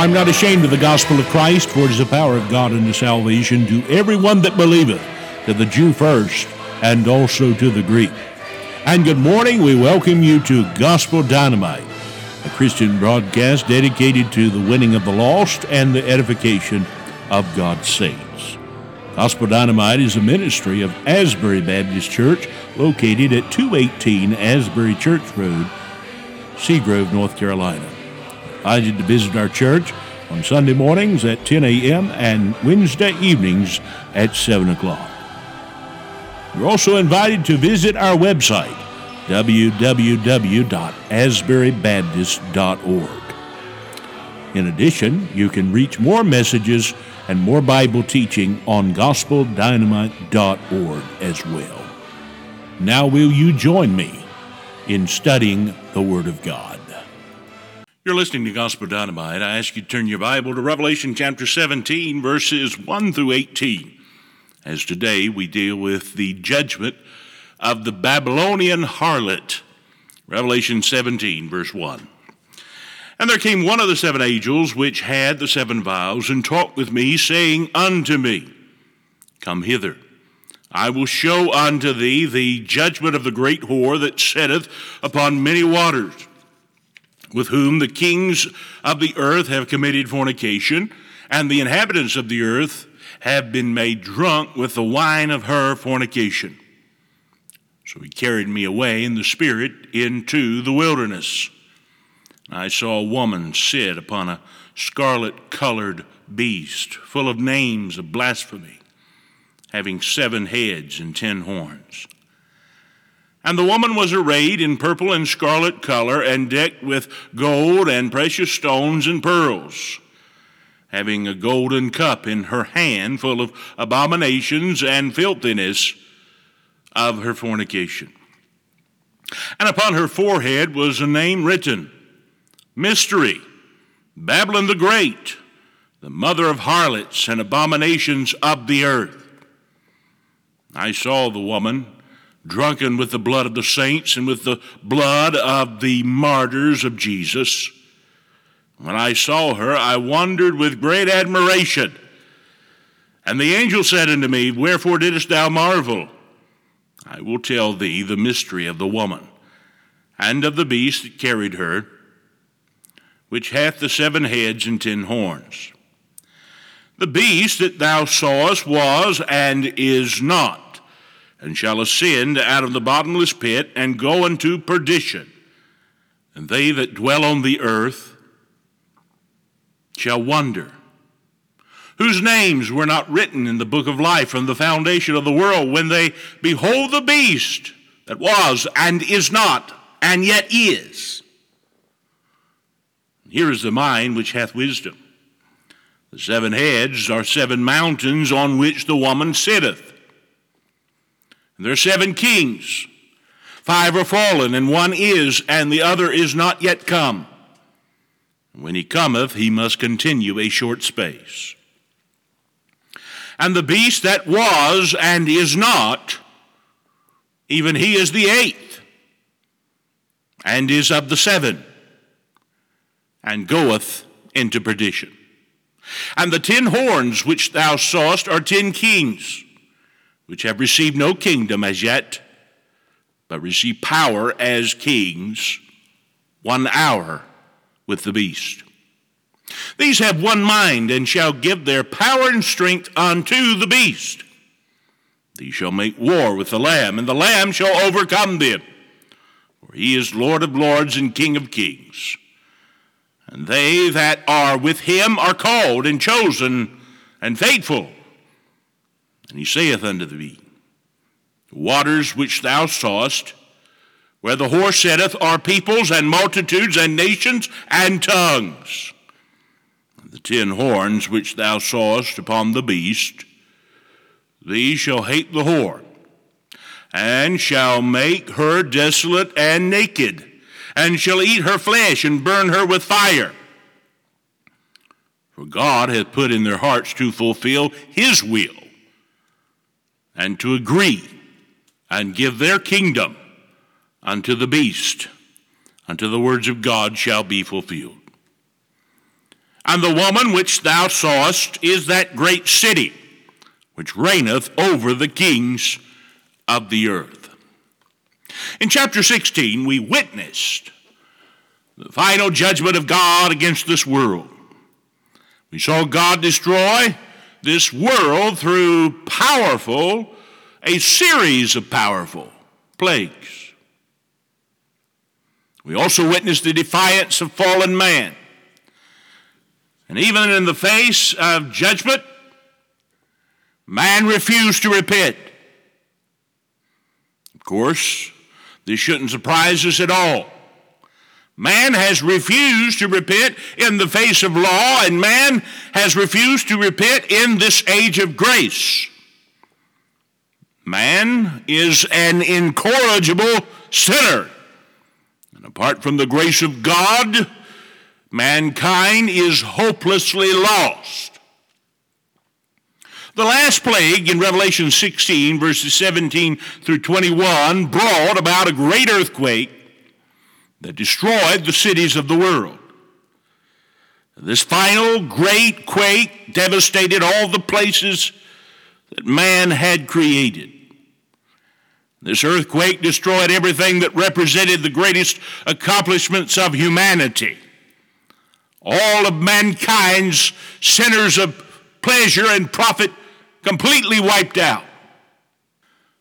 I'm not ashamed of the gospel of Christ, for it is the power of God unto salvation to everyone that believeth, to the Jew first, and also to the Greek. And good morning. We welcome you to Gospel Dynamite, a Christian broadcast dedicated to the winning of the lost and the edification of God's saints. Gospel Dynamite is a ministry of Asbury Baptist Church located at 218 Asbury Church Road, Seagrove, North Carolina. I invite to visit our church on Sunday mornings at 10 a.m. and Wednesday evenings at 7 o'clock. You're also invited to visit our website, www.asburybaptist.org. In addition, you can reach more messages and more Bible teaching on gospeldynamite.org as well. Now, will you join me in studying the Word of God? You're listening to Gospel Dynamite. I ask you to turn your Bible to Revelation chapter 17, verses 1 through 18, as today we deal with the judgment of the Babylonian harlot. Revelation 17, verse 1. And there came one of the seven angels which had the seven vials, and talked with me, saying unto me, Come hither. I will show unto thee the judgment of the great whore that sitteth upon many waters with whom the kings of the earth have committed fornication, and the inhabitants of the earth have been made drunk with the wine of her fornication. So he carried me away in the Spirit into the wilderness. I saw a woman sit upon a scarlet colored beast, full of names of blasphemy, having seven heads and ten horns. And the woman was arrayed in purple and scarlet color, and decked with gold and precious stones and pearls, having a golden cup in her hand full of abominations and filthiness of her fornication. And upon her forehead was a name written Mystery, Babylon the Great, the mother of harlots and abominations of the earth. I saw the woman drunken with the blood of the saints and with the blood of the martyrs of Jesus. When I saw her, I wondered with great admiration. And the angel said unto me, Wherefore didst thou marvel? I will tell thee the mystery of the woman, and of the beast that carried her, which hath the seven heads and ten horns. The beast that thou sawest was and is not and shall ascend out of the bottomless pit and go into perdition. And they that dwell on the earth shall wonder, whose names were not written in the book of life from the foundation of the world, when they behold the beast that was and is not and yet is. Here is the mind which hath wisdom. The seven heads are seven mountains on which the woman sitteth. There are seven kings. Five are fallen, and one is, and the other is not yet come. When he cometh, he must continue a short space. And the beast that was and is not, even he is the eighth, and is of the seven, and goeth into perdition. And the ten horns which thou sawest are ten kings which have received no kingdom as yet, but receive power as kings one hour with the beast. These have one mind and shall give their power and strength unto the beast. These shall make war with the Lamb, and the Lamb shall overcome them. For he is Lord of lords and King of kings. And they that are with him are called and chosen and faithful. And he saith unto thee, The waters which thou sawest, where the horse sitteth, are peoples and multitudes and nations and tongues. The ten horns which thou sawest upon the beast, these shall hate the whore, and shall make her desolate and naked, and shall eat her flesh and burn her with fire. For God hath put in their hearts to fulfill his will and to agree and give their kingdom unto the beast, until the words of God shall be fulfilled. And the woman which thou sawest is that great city, which reigneth over the kings of the earth. In chapter 16, we witnessed the final judgment of God against this world. We saw God destroy this world through powerful, a series of powerful plagues. We also witnessed the defiance of fallen man. And even in the face of judgment, man refused to repent. Of course, this shouldn't surprise us at all. Man has refused to repent in the face of law, and man has refused to repent in this age of grace. Man is an incorrigible sinner. And apart from the grace of God, mankind is hopelessly lost. The last plague in Revelation 16, verses 17 through 21, brought about a great earthquake that destroyed the cities of the world. This final great quake devastated all the places that man had created. This earthquake destroyed everything that represented the greatest accomplishments of humanity. All of mankind's centers of pleasure and profit completely wiped out.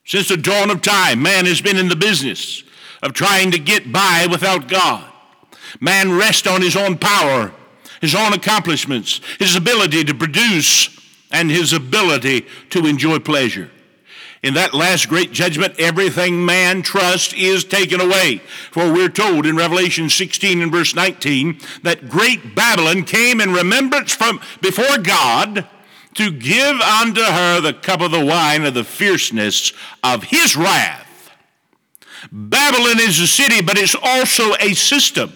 Since the dawn of time, man has been in the business of trying to get by without God. Man rests on his own power, his own accomplishments, his ability to produce, and his ability to enjoy pleasure. In that last great judgment, everything man trusts is taken away. For we're told in Revelation 16 and verse 19 that great Babylon came in remembrance from before God to give unto her the cup of the wine of the fierceness of his wrath. Babylon is a city, but it's also a system.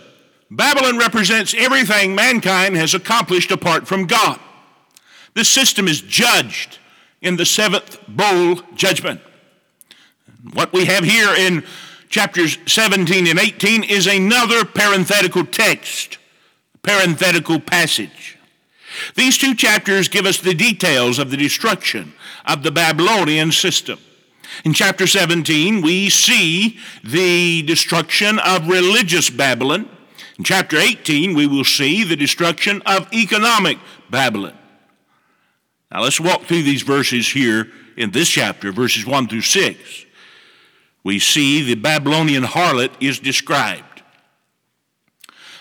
Babylon represents everything mankind has accomplished apart from God. This system is judged in the seventh bowl judgment. What we have here in chapters 17 and 18 is another parenthetical text, parenthetical passage. These two chapters give us the details of the destruction of the Babylonian system. In chapter 17, we see the destruction of religious Babylon. In chapter 18, we will see the destruction of economic Babylon. Now let's walk through these verses here in this chapter, verses 1 through 6. We see the Babylonian harlot is described.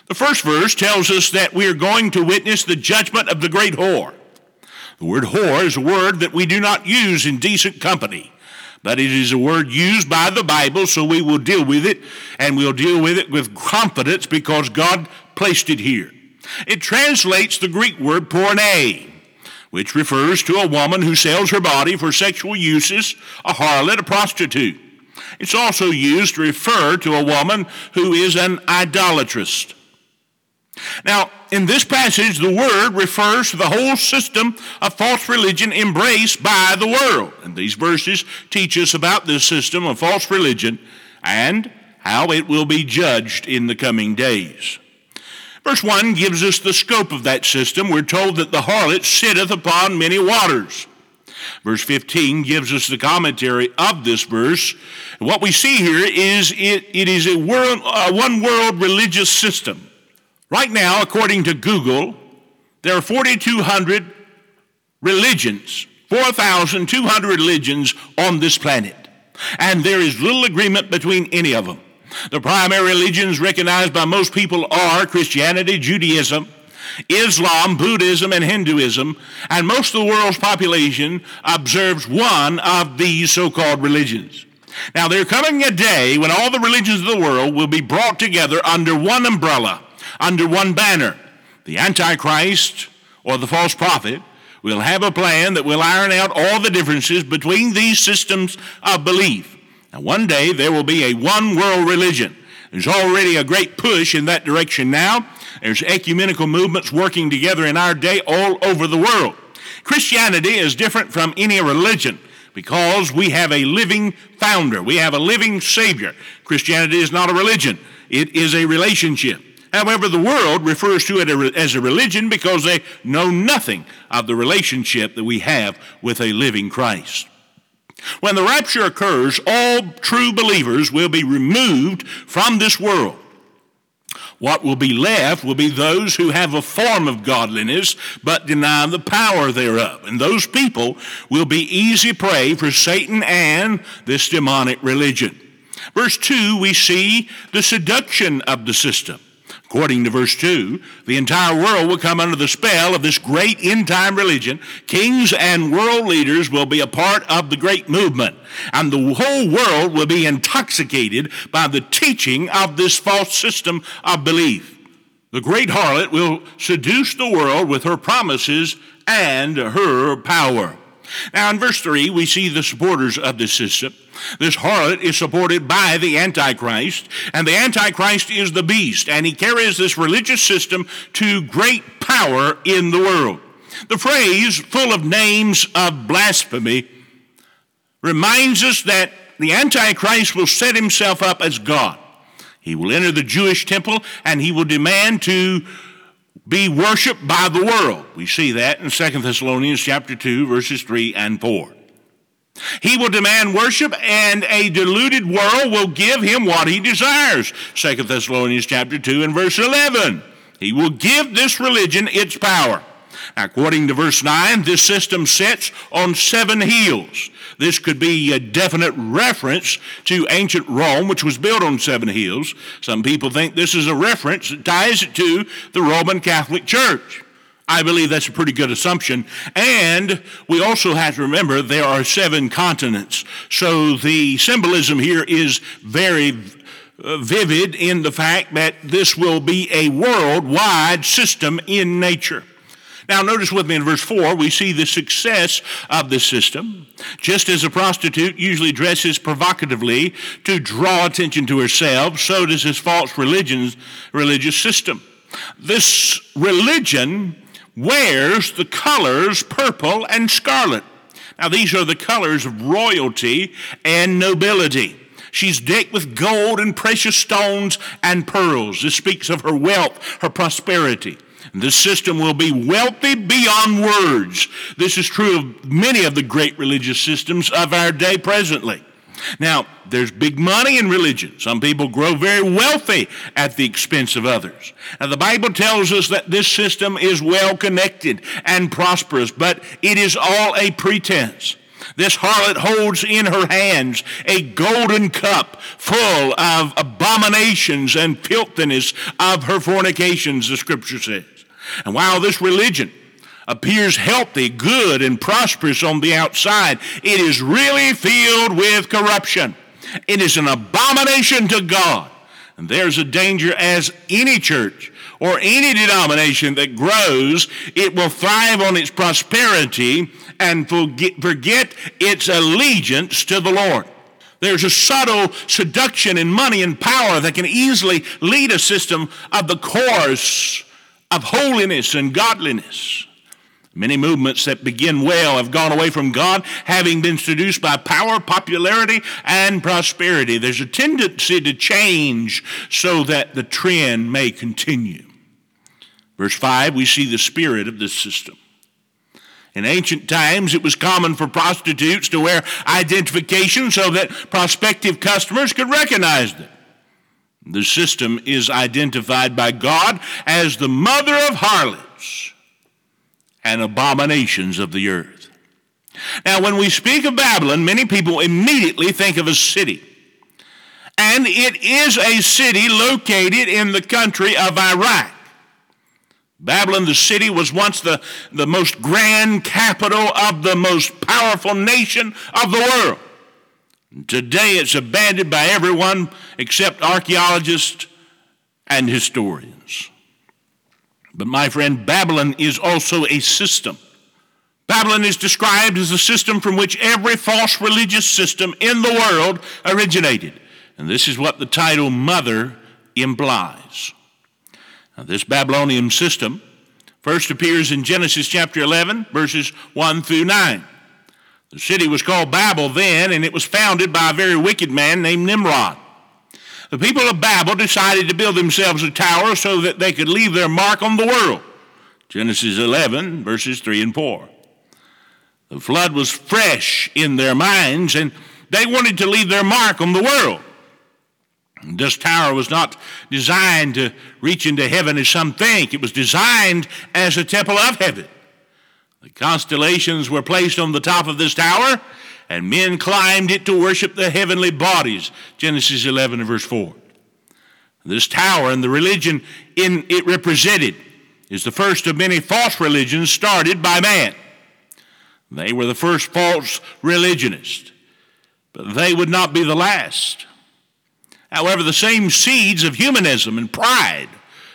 The first verse tells us that we are going to witness the judgment of the great whore. The word whore is a word that we do not use in decent company, but it is a word used by the Bible, so we will deal with it, and we'll deal with it with confidence because God placed it here. It translates the Greek word porne, which refers to a woman who sells her body for sexual uses, a harlot, a prostitute. It's also used to refer to a woman who is an idolatress. Now, in this passage, the word refers to the whole system of false religion embraced by the world. And these verses teach us about this system of false religion and how it will be judged in the coming days. Verse 1 gives us the scope of that system. We're told that the harlot sitteth upon many waters. Verse 15 gives us the commentary of this verse. what we see here is it, it is a, world, a one world religious system. Right now, according to Google, there are 4,200 religions, 4,200 religions on this planet. And there is little agreement between any of them. The primary religions recognized by most people are Christianity, Judaism, Islam, Buddhism, and Hinduism, and most of the world's population observes one of these so called religions. Now, there's coming a day when all the religions of the world will be brought together under one umbrella, under one banner. The Antichrist or the false prophet will have a plan that will iron out all the differences between these systems of belief. Now, one day there will be a one world religion. There's already a great push in that direction now. There's ecumenical movements working together in our day all over the world. Christianity is different from any religion because we have a living founder. We have a living Savior. Christianity is not a religion, it is a relationship. However, the world refers to it as a religion because they know nothing of the relationship that we have with a living Christ. When the rapture occurs, all true believers will be removed from this world. What will be left will be those who have a form of godliness but deny the power thereof. And those people will be easy prey for Satan and this demonic religion. Verse 2, we see the seduction of the system. According to verse 2, the entire world will come under the spell of this great end time religion. Kings and world leaders will be a part of the great movement, and the whole world will be intoxicated by the teaching of this false system of belief. The great harlot will seduce the world with her promises and her power. Now, in verse 3, we see the supporters of this system. This harlot is supported by the Antichrist, and the Antichrist is the beast, and he carries this religious system to great power in the world. The phrase, full of names of blasphemy, reminds us that the Antichrist will set himself up as God. He will enter the Jewish temple and he will demand to be worshiped by the world. We see that in 2 Thessalonians chapter 2 verses 3 and 4. He will demand worship and a deluded world will give him what he desires. 2 Thessalonians chapter 2 and verse 11. He will give this religion its power. Now, according to verse 9, this system sits on seven hills. This could be a definite reference to ancient Rome, which was built on seven hills. Some people think this is a reference that ties it to the Roman Catholic Church. I believe that's a pretty good assumption. And we also have to remember there are seven continents. So the symbolism here is very uh, vivid in the fact that this will be a worldwide system in nature. Now, notice with me in verse 4, we see the success of the system. Just as a prostitute usually dresses provocatively to draw attention to herself, so does this false religion's, religious system. This religion wears the colors purple and scarlet. Now, these are the colors of royalty and nobility. She's decked with gold and precious stones and pearls. This speaks of her wealth, her prosperity. This system will be wealthy beyond words. This is true of many of the great religious systems of our day presently. Now, there's big money in religion. Some people grow very wealthy at the expense of others. Now, the Bible tells us that this system is well connected and prosperous, but it is all a pretense. This harlot holds in her hands a golden cup full of abominations and filthiness of her fornications, the scripture says. And while this religion appears healthy, good, and prosperous on the outside, it is really filled with corruption. It is an abomination to God. And there's a danger as any church or any denomination that grows, it will thrive on its prosperity and forget, forget its allegiance to the Lord. There's a subtle seduction in money and power that can easily lead a system of the course of holiness and godliness. Many movements that begin well have gone away from God, having been seduced by power, popularity, and prosperity. There's a tendency to change so that the trend may continue. Verse 5, we see the spirit of this system. In ancient times, it was common for prostitutes to wear identification so that prospective customers could recognize them. The system is identified by God as the mother of harlots and abominations of the earth. Now, when we speak of Babylon, many people immediately think of a city. And it is a city located in the country of Iraq. Babylon, the city, was once the, the most grand capital of the most powerful nation of the world. Today it's abandoned by everyone except archaeologists and historians. But my friend, Babylon is also a system. Babylon is described as a system from which every false religious system in the world originated. And this is what the title Mother implies. Now, this Babylonian system first appears in Genesis chapter 11, verses 1 through 9. The city was called Babel then, and it was founded by a very wicked man named Nimrod. The people of Babel decided to build themselves a tower so that they could leave their mark on the world. Genesis 11, verses 3 and 4. The flood was fresh in their minds, and they wanted to leave their mark on the world. This tower was not designed to reach into heaven as some think. It was designed as a temple of heaven. The constellations were placed on the top of this tower, and men climbed it to worship the heavenly bodies. Genesis 11 and verse 4. This tower and the religion in it represented is the first of many false religions started by man. They were the first false religionists, but they would not be the last. However, the same seeds of humanism and pride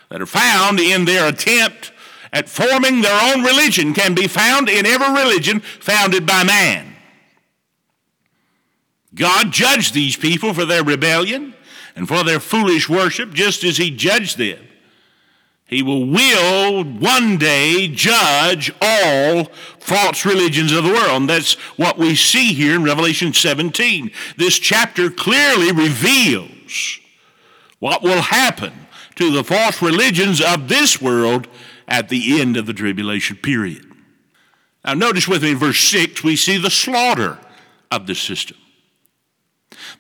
that are found in their attempt at forming their own religion can be found in every religion founded by man. God judged these people for their rebellion and for their foolish worship, just as He judged them. He will, will one day judge all false religions of the world. And that's what we see here in Revelation 17. This chapter clearly reveals what will happen to the false religions of this world at the end of the tribulation period. Now, notice with me in verse 6, we see the slaughter of the system.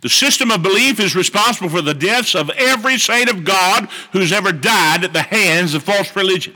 The system of belief is responsible for the deaths of every saint of God who's ever died at the hands of false religion.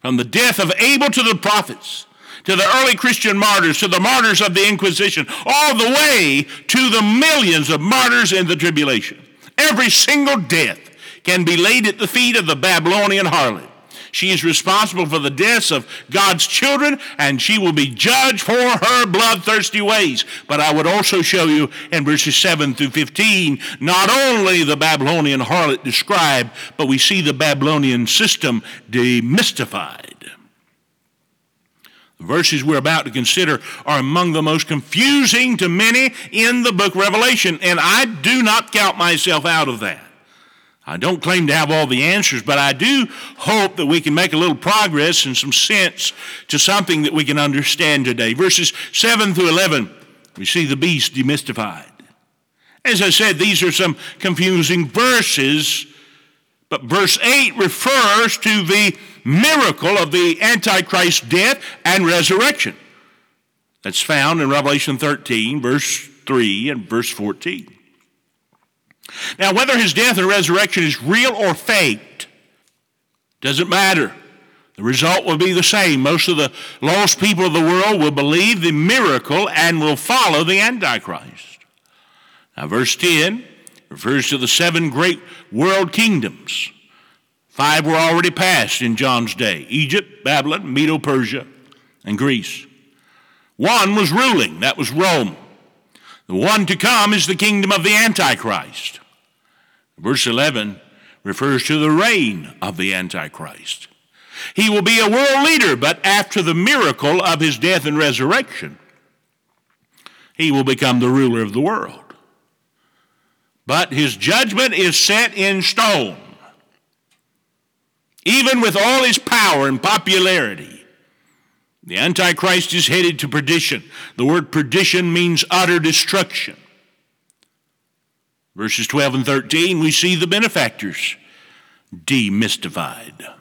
From the death of Abel to the prophets, to the early Christian martyrs, to the martyrs of the Inquisition, all the way to the millions of martyrs in the tribulation. Every single death can be laid at the feet of the Babylonian harlot. She is responsible for the deaths of God's children, and she will be judged for her bloodthirsty ways. But I would also show you in verses 7 through 15 not only the Babylonian harlot described, but we see the Babylonian system demystified. The verses we're about to consider are among the most confusing to many in the book Revelation, and I do not count myself out of that. I don't claim to have all the answers, but I do hope that we can make a little progress and some sense to something that we can understand today. Verses 7 through 11, we see the beast demystified. As I said, these are some confusing verses, but verse 8 refers to the miracle of the Antichrist's death and resurrection. That's found in Revelation 13, verse 3 and verse 14. Now, whether his death and resurrection is real or faked doesn't matter. The result will be the same. Most of the lost people of the world will believe the miracle and will follow the Antichrist. Now, verse 10 refers to the seven great world kingdoms. Five were already passed in John's day Egypt, Babylon, Medo Persia, and Greece. One was ruling, that was Rome. The one to come is the kingdom of the Antichrist. Verse 11 refers to the reign of the Antichrist. He will be a world leader, but after the miracle of his death and resurrection, he will become the ruler of the world. But his judgment is set in stone. Even with all his power and popularity, the Antichrist is headed to perdition. The word perdition means utter destruction. Verses 12 and 13, we see the benefactors demystified.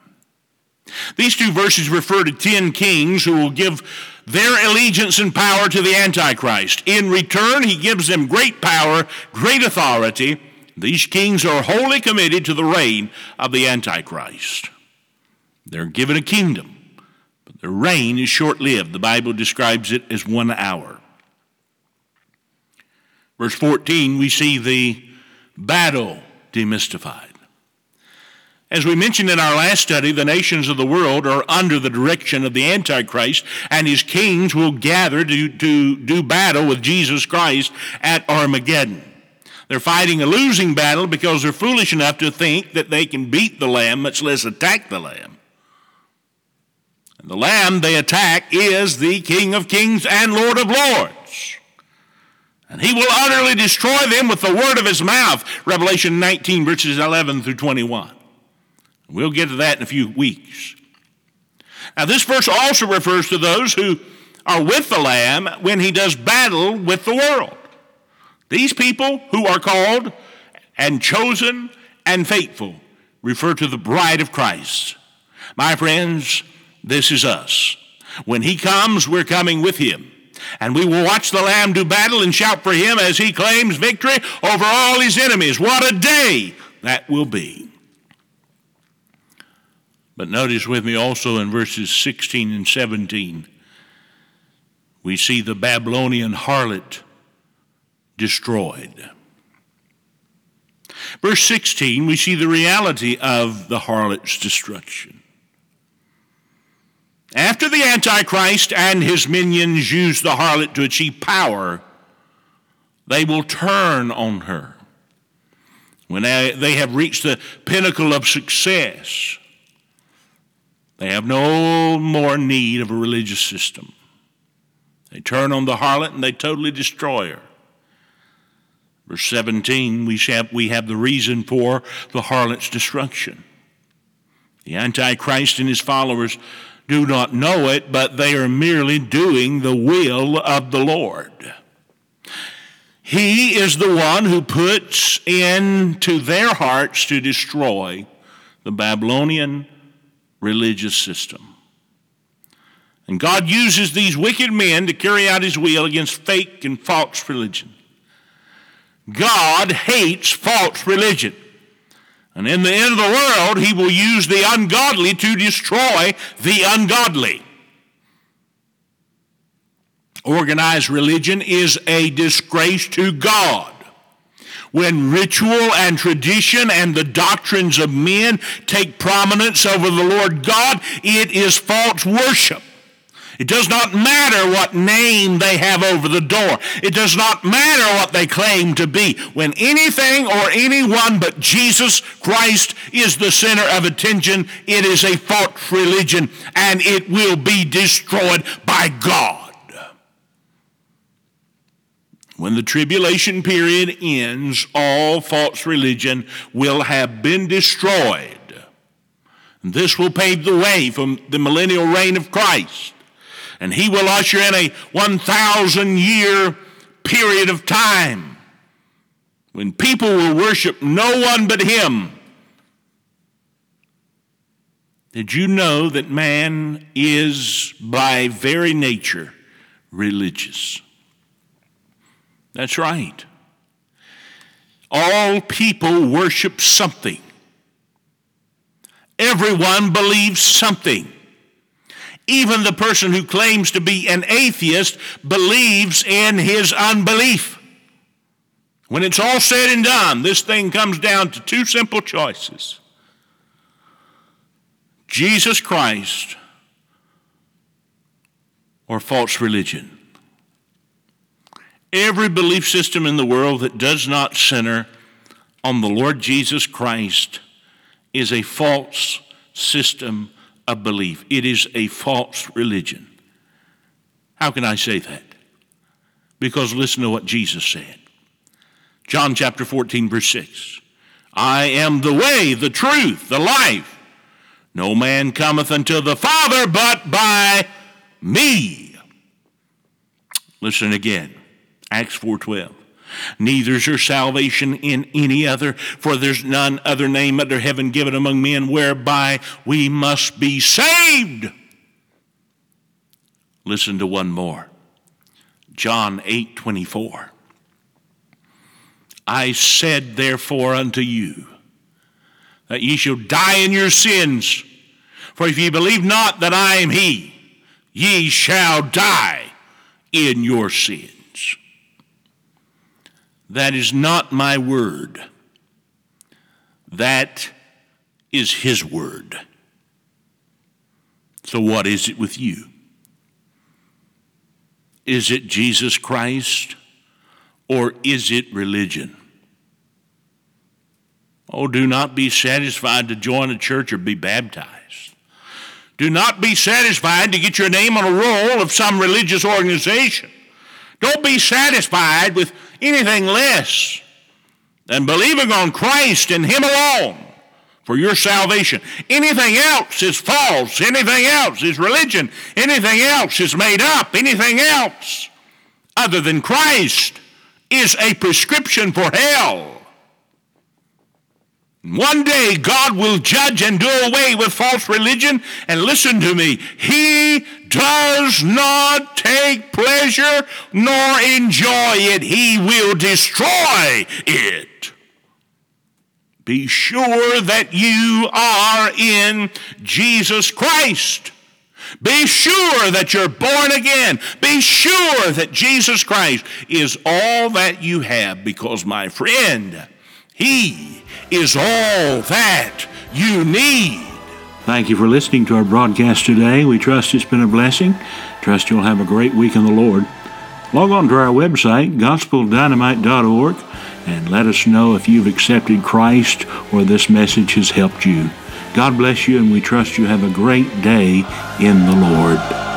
These two verses refer to ten kings who will give their allegiance and power to the Antichrist. In return, he gives them great power, great authority. These kings are wholly committed to the reign of the Antichrist. They're given a kingdom, but reign is short lived. The Bible describes it as one hour. Verse 14, we see the battle demystified. As we mentioned in our last study, the nations of the world are under the direction of the Antichrist, and his kings will gather to, to do battle with Jesus Christ at Armageddon. They're fighting a losing battle because they're foolish enough to think that they can beat the Lamb, much less attack the Lamb. And the Lamb they attack is the King of Kings and Lord of Lords. And he will utterly destroy them with the word of his mouth. Revelation 19, verses 11 through 21. We'll get to that in a few weeks. Now, this verse also refers to those who are with the Lamb when he does battle with the world. These people who are called and chosen and faithful refer to the bride of Christ. My friends, this is us. When he comes, we're coming with him. And we will watch the Lamb do battle and shout for him as he claims victory over all his enemies. What a day that will be. But notice with me also in verses 16 and 17, we see the Babylonian harlot destroyed. Verse 16, we see the reality of the harlot's destruction. After the Antichrist and his minions use the harlot to achieve power, they will turn on her. When they have reached the pinnacle of success, they have no more need of a religious system. They turn on the harlot and they totally destroy her. Verse 17, we have, the reason for the harlot's destruction. The Antichrist and his followers do not know it, but they are merely doing the will of the Lord. He is the one who puts into their hearts to destroy the Babylonian religious system. And God uses these wicked men to carry out his will against fake and false religion. God hates false religion. And in the end of the world, he will use the ungodly to destroy the ungodly. Organized religion is a disgrace to God. When ritual and tradition and the doctrines of men take prominence over the Lord God, it is false worship. It does not matter what name they have over the door. It does not matter what they claim to be. When anything or anyone but Jesus Christ is the center of attention, it is a false religion and it will be destroyed by God. When the tribulation period ends, all false religion will have been destroyed. This will pave the way for the millennial reign of Christ and he will usher in a 1,000 year period of time when people will worship no one but him. Did you know that man is by very nature religious? That's right. All people worship something. Everyone believes something. Even the person who claims to be an atheist believes in his unbelief. When it's all said and done, this thing comes down to two simple choices Jesus Christ or false religion. Every belief system in the world that does not center on the Lord Jesus Christ is a false system a belief, it is a false religion. How can I say that? Because listen to what Jesus said. John chapter 14, verse 6. I am the way, the truth, the life. No man cometh unto the Father but by me. Listen again. Acts 4:12. Neither is there salvation in any other, for there's none other name under heaven given among men whereby we must be saved. Listen to one more. John 8 24. I said therefore unto you that ye shall die in your sins, for if ye believe not that I am he, ye shall die in your sins. That is not my word. That is his word. So, what is it with you? Is it Jesus Christ or is it religion? Oh, do not be satisfied to join a church or be baptized. Do not be satisfied to get your name on a roll of some religious organization. Don't be satisfied with anything less than believing on Christ and Him alone for your salvation. Anything else is false. Anything else is religion. Anything else is made up. Anything else other than Christ is a prescription for hell. One day God will judge and do away with false religion. And listen to me, He does not take pleasure nor enjoy it. He will destroy it. Be sure that you are in Jesus Christ. Be sure that you're born again. Be sure that Jesus Christ is all that you have because, my friend, He is all that you need. Thank you for listening to our broadcast today. We trust it's been a blessing. Trust you'll have a great week in the Lord. Log on to our website, gospeldynamite.org, and let us know if you've accepted Christ or this message has helped you. God bless you, and we trust you have a great day in the Lord.